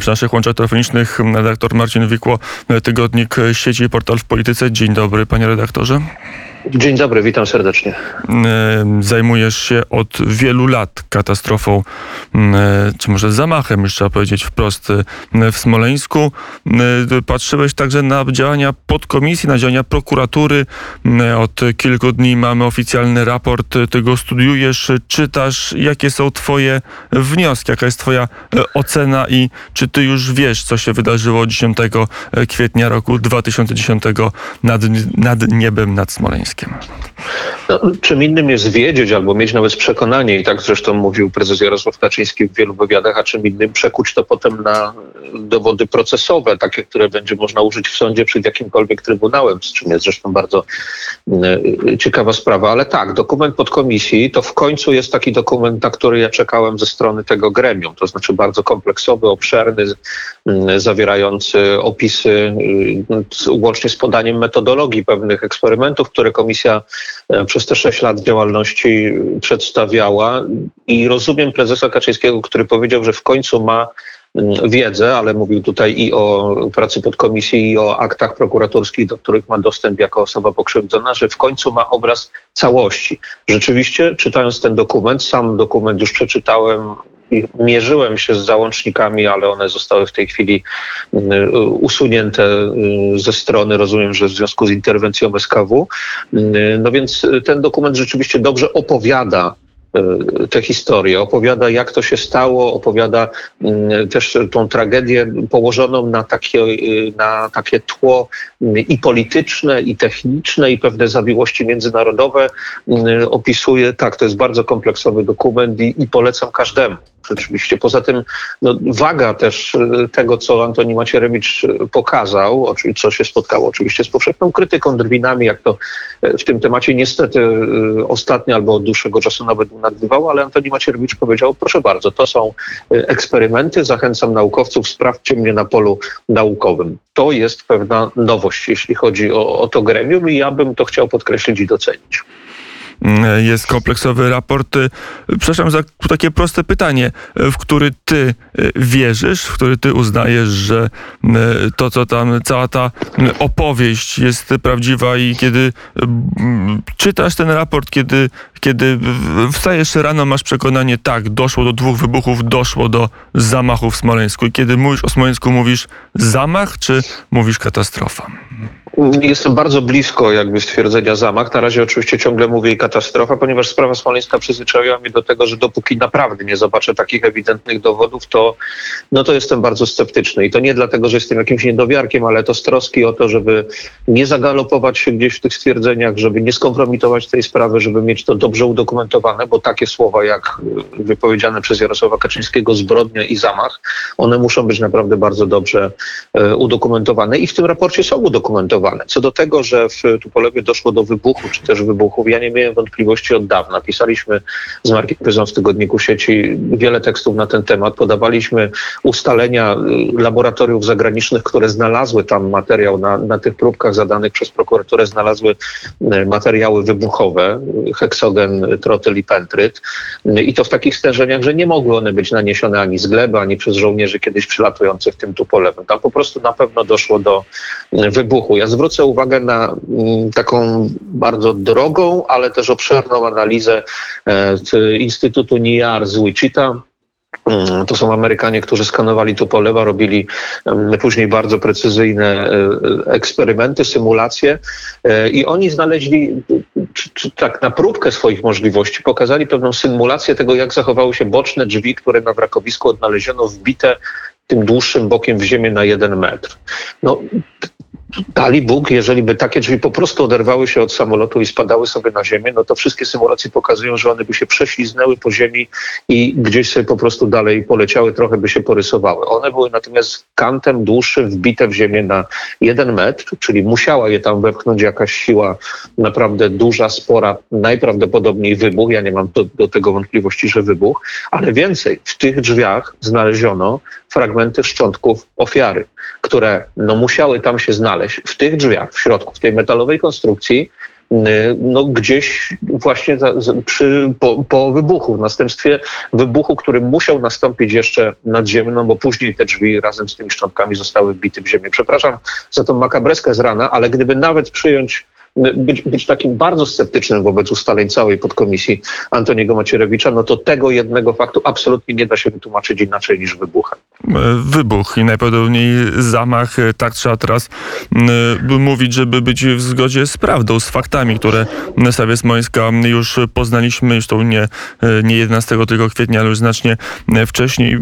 Przy naszych łączach telefonicznych redaktor Marcin Wikło, tygodnik sieci Portal w Polityce. Dzień dobry, panie redaktorze. Dzień dobry, witam serdecznie. Zajmujesz się od wielu lat katastrofą, czy może zamachem, już trzeba powiedzieć wprost, w Smoleńsku. Patrzyłeś także na działania podkomisji, na działania prokuratury. Od kilku dni mamy oficjalny raport, ty go studiujesz, czytasz. Jakie są twoje wnioski, jaka jest twoja e, ocena i czy ty już wiesz, co się wydarzyło 10 kwietnia roku 2010 nad, nad niebem nad Smoleńskiem? No, czym innym jest wiedzieć albo mieć nawet przekonanie, i tak zresztą mówił prezes Jarosław Kaczyński w wielu wywiadach, a czym innym przekuć to potem na dowody procesowe, takie, które będzie można użyć w sądzie przed jakimkolwiek trybunałem, z czym jest zresztą bardzo y, ciekawa sprawa. Ale tak, dokument podkomisji to w końcu jest taki dokument, na który ja czekałem ze strony tego gremium, to znaczy bardzo kompleksowy, obszerny, y, zawierający opisy y, łącznie z podaniem metodologii pewnych eksperymentów, które komisja e, przez te sześć lat działalności przedstawiała i rozumiem prezesa Kaczyńskiego, który powiedział, że w końcu ma wiedzę, ale mówił tutaj i o pracy podkomisji, i o aktach prokuratorskich, do których ma dostęp jako osoba pokrzywdzona, że w końcu ma obraz całości. Rzeczywiście, czytając ten dokument, sam dokument już przeczytałem mierzyłem się z załącznikami, ale one zostały w tej chwili mm, usunięte mm, ze strony, rozumiem, że w związku z interwencją SKW. Mm, no więc ten dokument rzeczywiście dobrze opowiada tę historię, opowiada jak to się stało, opowiada też tą tragedię położoną na takie, na takie tło i polityczne, i techniczne, i pewne zawiłości międzynarodowe. Opisuje, tak, to jest bardzo kompleksowy dokument i, i polecam każdemu rzeczywiście. Poza tym no, waga też e, tego, co Antoni Macierewicz e, pokazał, co się spotkało oczywiście z powszechną krytyką, drwinami, jak to e, w tym temacie niestety ostatnio albo od dłuższego czasu nawet nadbywało, ale Antoni Macierewicz powiedział, proszę bardzo, to są eksperymenty, zachęcam naukowców, sprawdźcie mnie na polu naukowym. To jest pewna nowość, jeśli chodzi o, o to gremium i ja bym to chciał podkreślić i docenić. Mm, jest kompleksowy raport. Y, przepraszam za takie proste pytanie, w który ty y, wierzysz, w który ty uznajesz, że y, to, co tam, cała ta opowieść jest prawdziwa i kiedy czytasz ten raport, kiedy, kiedy wstajesz rano, masz przekonanie, tak, doszło do dwóch wybuchów, doszło do zamachu w Smoleńsku. I kiedy mówisz o Smoleńsku, mówisz zamach, czy mówisz katastrofa? Jestem bardzo blisko jakby stwierdzenia zamach. Na razie oczywiście ciągle mówię katastrofa, ponieważ sprawa smoleńska przyzwyczaiła mnie do tego, że dopóki naprawdę nie zobaczę takich ewidentnych dowodów, to, no to jestem bardzo sceptyczny. I to nie dlatego, że jestem jakimś niedowiarkiem, ale to z troski o to, żeby nie zagalopować się gdzieś w tych stwierdzeniach, żeby nie skompromitować tej sprawy, żeby mieć to dobrze udokumentowane, bo takie słowa jak wypowiedziane przez Jarosława Kaczyńskiego zbrodnia i zamach, one muszą być naprawdę bardzo dobrze e, udokumentowane i w tym raporcie są udokumentowane. Co do tego, że w Tupolewie doszło do wybuchu, czy też wybuchów, ja nie miałem wątpliwości od dawna. Pisaliśmy z Markiem Pyzą w Tygodniku Sieci wiele tekstów na ten temat. Podawaliśmy ustalenia y, laboratoriów zagranicznych, które znalazły tam materiał na, na tych próbkach zadanych przez prokuraturę, znalazły y, materiały wybuchowe, heksogen, trotyl i pentryt. Y, I to w takich stężeniach, że nie mogły one być naniesione ani z gleby, ani przez żołnierzy kiedyś przylatujących tym Tupolewem. Tam po prostu na pewno doszło do wybuchu. Ja zwrócę uwagę na mm, taką bardzo drogą, ale też obszerną analizę e, Instytutu NIAR z Wichita, mm, to są Amerykanie, którzy skanowali tu polewa, robili mm, później bardzo precyzyjne e, eksperymenty, symulacje e, i oni znaleźli, tak na próbkę swoich możliwości, pokazali pewną symulację tego, jak zachowały się boczne drzwi, które na wrakowisku odnaleziono wbite tym dłuższym bokiem w ziemię na jeden metr. No, dali Bóg, jeżeli by takie drzwi po prostu oderwały się od samolotu i spadały sobie na ziemię, no to wszystkie symulacje pokazują, że one by się prześliznęły po ziemi i gdzieś sobie po prostu dalej poleciały, trochę by się porysowały. One były natomiast kantem dłuższym, wbite w ziemię na jeden metr, czyli musiała je tam wepchnąć jakaś siła naprawdę duża, spora, najprawdopodobniej wybuch. Ja nie mam do, do tego wątpliwości, że wybuch, ale więcej, w tych drzwiach znaleziono fragmenty szczątków ofiary, które no, musiały tam się znaleźć w tych drzwiach, w środku, w tej metalowej konstrukcji, no, gdzieś właśnie przy, po, po wybuchu, w następstwie wybuchu, który musiał nastąpić jeszcze nad ziemią, no bo później te drzwi razem z tymi szczątkami zostały wbite w ziemię. Przepraszam za tą makabreskę z rana, ale gdyby nawet przyjąć być, być takim bardzo sceptycznym wobec ustaleń całej podkomisji Antoniego Macierewicza, no to tego jednego faktu absolutnie nie da się wytłumaczyć inaczej niż wybuchem. Wybuch i najprawdopodobniej zamach, tak trzeba teraz mówić, żeby być w zgodzie z prawdą, z faktami, które Sawia Smońska już poznaliśmy, to nie, nie 11 tylko kwietnia, ale już znacznie wcześniej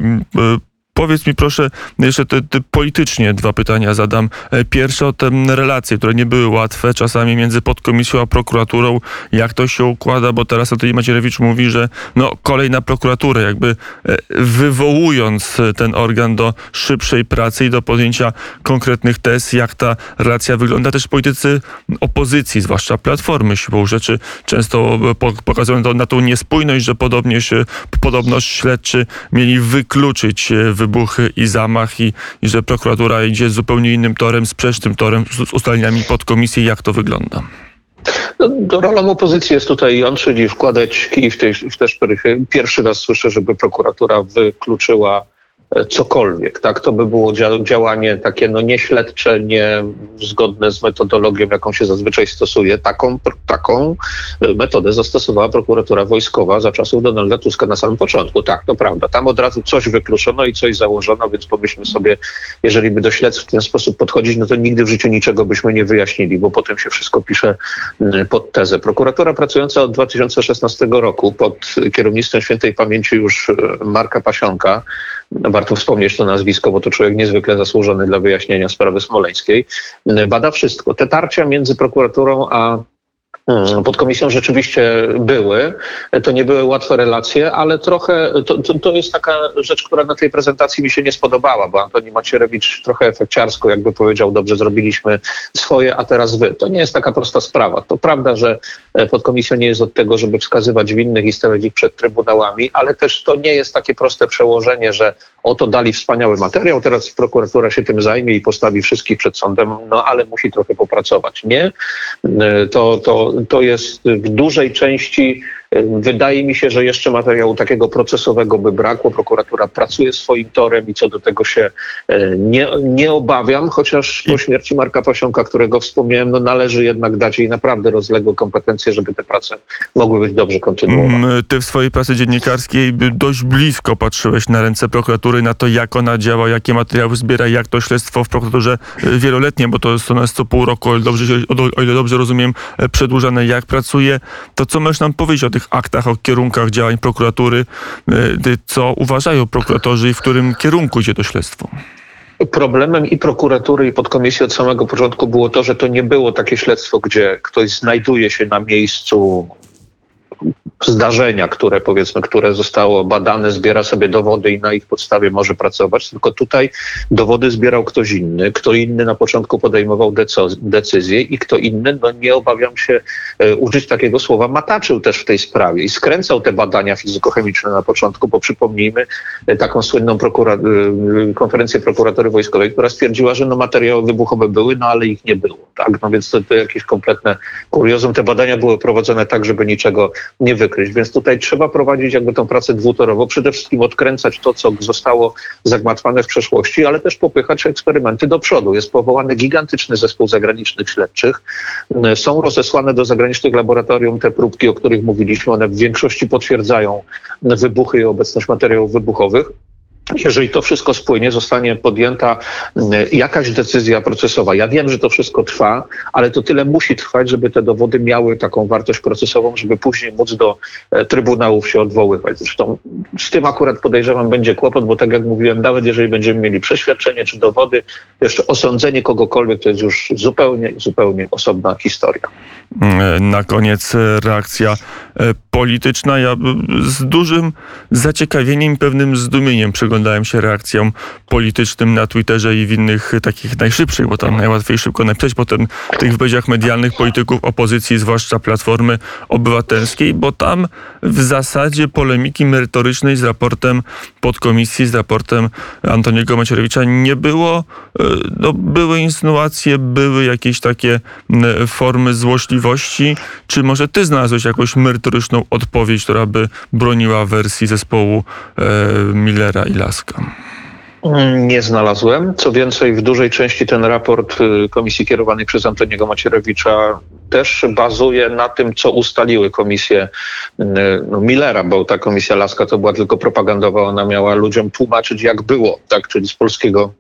Powiedz mi proszę, jeszcze te, te politycznie dwa pytania zadam. E, pierwsze o te relacje, które nie były łatwe czasami między podkomisją a prokuraturą. Jak to się układa? Bo teraz Antoni Macierewicz mówi, że no, kolej na prokuraturę, jakby e, wywołując ten organ do szybszej pracy i do podjęcia konkretnych tez, jak ta relacja wygląda. Też politycy opozycji, zwłaszcza Platformy siłą rzeczy, często pokazują to na tą niespójność, że podobnie się, podobność śledczy mieli wykluczyć e, wy wybuchy i zamach i, i że prokuratura idzie zupełnie innym torem, sprzecznym torem z ustaleniami podkomisji. Jak to wygląda? No, rolą opozycji jest tutaj on, czyli wkładać kij w, tej, w te szprychy. Pierwszy raz słyszę, żeby prokuratura wykluczyła cokolwiek, tak? To by było działanie takie no nieśledcze, nie zgodne z metodologią, jaką się zazwyczaj stosuje. Taką, taką metodę zastosowała prokuratura wojskowa za czasów Donalda Tuska na samym początku. Tak, to prawda. Tam od razu coś wykluczono i coś założono, więc pomyślmy sobie, jeżeli by do śledztw w ten sposób podchodzić, no to nigdy w życiu niczego byśmy nie wyjaśnili, bo potem się wszystko pisze pod tezę. Prokuratura pracująca od 2016 roku pod kierownictwem świętej pamięci już e, Marka Pasionka, warto wspomnieć to nazwisko, bo to człowiek niezwykle zasłużony dla wyjaśnienia sprawy smoleńskiej, bada wszystko. Te tarcia między prokuraturą a Hmm, pod komisją rzeczywiście były. To nie były łatwe relacje, ale trochę to, to, to, jest taka rzecz, która na tej prezentacji mi się nie spodobała, bo Antoni Macierewicz trochę efekciarsko jakby powiedział, dobrze zrobiliśmy swoje, a teraz wy. To nie jest taka prosta sprawa. To prawda, że e, podkomisja nie jest od tego, żeby wskazywać winnych i stawiać ich przed trybunałami, ale też to nie jest takie proste przełożenie, że oto dali wspaniały materiał, teraz prokuratura się tym zajmie i postawi wszystkich przed sądem, no ale musi trochę popracować. Nie? E, to, to, to jest w dużej części Wydaje mi się, że jeszcze materiału takiego procesowego by brakło. Prokuratura pracuje swoim torem i co do tego się e, nie, nie obawiam, chociaż po śmierci Marka Pasionka, którego wspomniałem, no należy jednak dać jej naprawdę rozległe kompetencje, żeby te prace mogły być dobrze kontynuowane. Mm, ty w swojej pracy dziennikarskiej dość blisko patrzyłeś na ręce prokuratury, na to jak ona działa, jakie materiały zbiera, jak to śledztwo w prokuraturze e, wieloletnie, bo to jest ono jest co pół roku, o ile dobrze, o ile dobrze rozumiem, e, przedłużane, jak pracuje. To co możesz nam powiedzieć o tych aktach, o kierunkach działań prokuratury, e, co uważają prokuratorzy i w którym kierunku idzie to śledztwo? Problemem i prokuratury, i podkomisji od samego początku było to, że to nie było takie śledztwo, gdzie ktoś znajduje się na miejscu zdarzenia, które powiedzmy, które zostało badane, zbiera sobie dowody i na ich podstawie może pracować, tylko tutaj dowody zbierał ktoś inny, kto inny na początku podejmował decyzje i kto inny, no nie obawiam się e, użyć takiego słowa, mataczył też w tej sprawie i skręcał te badania fizykochemiczne na początku, bo przypomnijmy e, taką słynną prokura e, konferencję prokuratury wojskowej, która stwierdziła, że no materiały wybuchowe były, no ale ich nie było, tak? No więc to, to jakieś kompletne kuriozum. Te badania były prowadzone tak, żeby niczego nie wykryć wykryć. Więc tutaj trzeba prowadzić jakby tą pracę dwutorowo. Przede wszystkim odkręcać to, co zostało zagmatwane w przeszłości, ale też popychać eksperymenty do przodu. Jest powołany gigantyczny zespół zagranicznych śledczych. Są rozesłane do zagranicznych laboratorium te próbki, o których mówiliśmy. One w większości potwierdzają wybuchy i obecność materiałów wybuchowych jeżeli to wszystko spłynie, zostanie podjęta mm, jakaś decyzja procesowa. Ja wiem, że to wszystko trwa, ale to tyle musi trwać, żeby te dowody miały taką wartość procesową, żeby później móc do e, trybunałów się odwoływać. Zresztą z tym akurat podejrzewam będzie kłopot, bo tak jak mówiłem, nawet jeżeli będziemy mieli przeświadczenie czy dowody, jeszcze osądzenie kogokolwiek to jest już zupełnie, zupełnie osobna historia. Mm, na koniec reakcja e, polityczna. Ja z dużym zaciekawieniem pewnym zdumieniem przyglądałem się reakcjom politycznym na Twitterze i w innych takich najszybszych, bo tam najłatwiej szybko napisać, potem w tych wypowiedziach medialnych polityków opozycji, zwłaszcza Platformy Obywatelskiej, bo tam w zasadzie polemiki merytorycznej z raportem podkomisji, z raportem Antoniego Macierewicza nie było. No, były insynuacje, były jakieś takie formy złośliwości. Czy może ty znalazłeś jakąś merytoryczną odpowiedź, która by broniła wersji zespołu e, Millera i Nie znalazłem. Co więcej, w dużej części ten raport y, komisji kierowanej przez Antoniego Macierewicza też bazuje na tym, co ustaliły komisje y, no, Millera, bo ta komisja Laska to była tylko propagandowa, ona miała ludziom tłumaczyć, jak było, tak, czyli z polskiego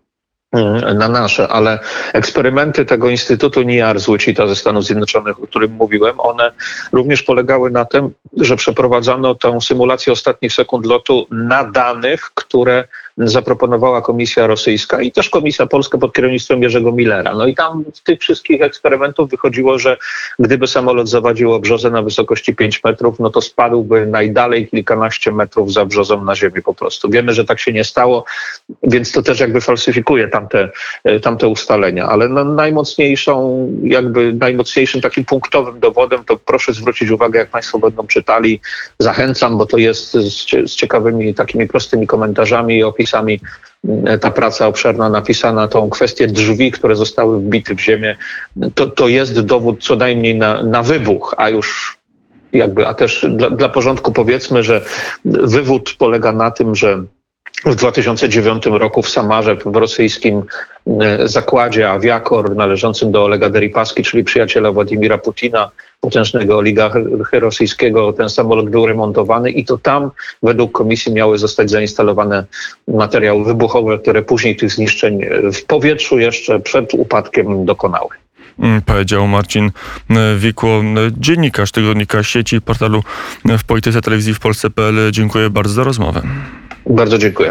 na nasze, ale eksperymenty tego Instytutu NIAR z Łyczita ze Stanów Zjednoczonych, o którym mówiłem, one również polegały na tym, że przeprowadzano tę symulację ostatnich sekund lotu na danych, które zaproponowała Komisja Rosyjska i też Komisja Polska pod kierownictwem Jerzego Millera. No i tam z tych wszystkich eksperymentów wychodziło, że gdyby samolot zawadził obrzozę na wysokości 5 metrów, no to spadłby najdalej kilkanaście metrów za brzozą na ziemi po prostu. Wiemy, że tak się nie stało, więc to też jakby falsyfikuje tamte, tamte ustalenia. Ale no najmocniejszą, jakby najmocniejszym takim punktowym dowodem, to proszę zwrócić uwagę, jak Państwo będą czytali, zachęcam, bo to jest z, z ciekawymi takimi prostymi komentarzami i opisami napisami e, ta praca obszerna napisana, tą kwestię drzwi, które zostały wbite w ziemię, to, to jest dowód co najmniej na, na wybuch, a już jakby, a też dla, dla porządku powiedzmy, że wywód polega na tym, że w 2009 roku w Samarze, w rosyjskim e, zakładzie Aviakor należącym do Olega Deripaski, czyli przyjaciela Władimira Putina, potężnego oligarchy rosyjskiego, ten samolot był remontowany i to tam według komisji miały zostać zainstalowane materiały wybuchowe, które później tych zniszczeń w powietrzu jeszcze przed upadkiem dokonały mm, powiedział Marcin e, Wikło, e, dziennikarz tygodnika sieci portalu w polityce telewizji w Polsce.pl. Dziękuję bardzo za rozmowę. Bardzo dziękuję.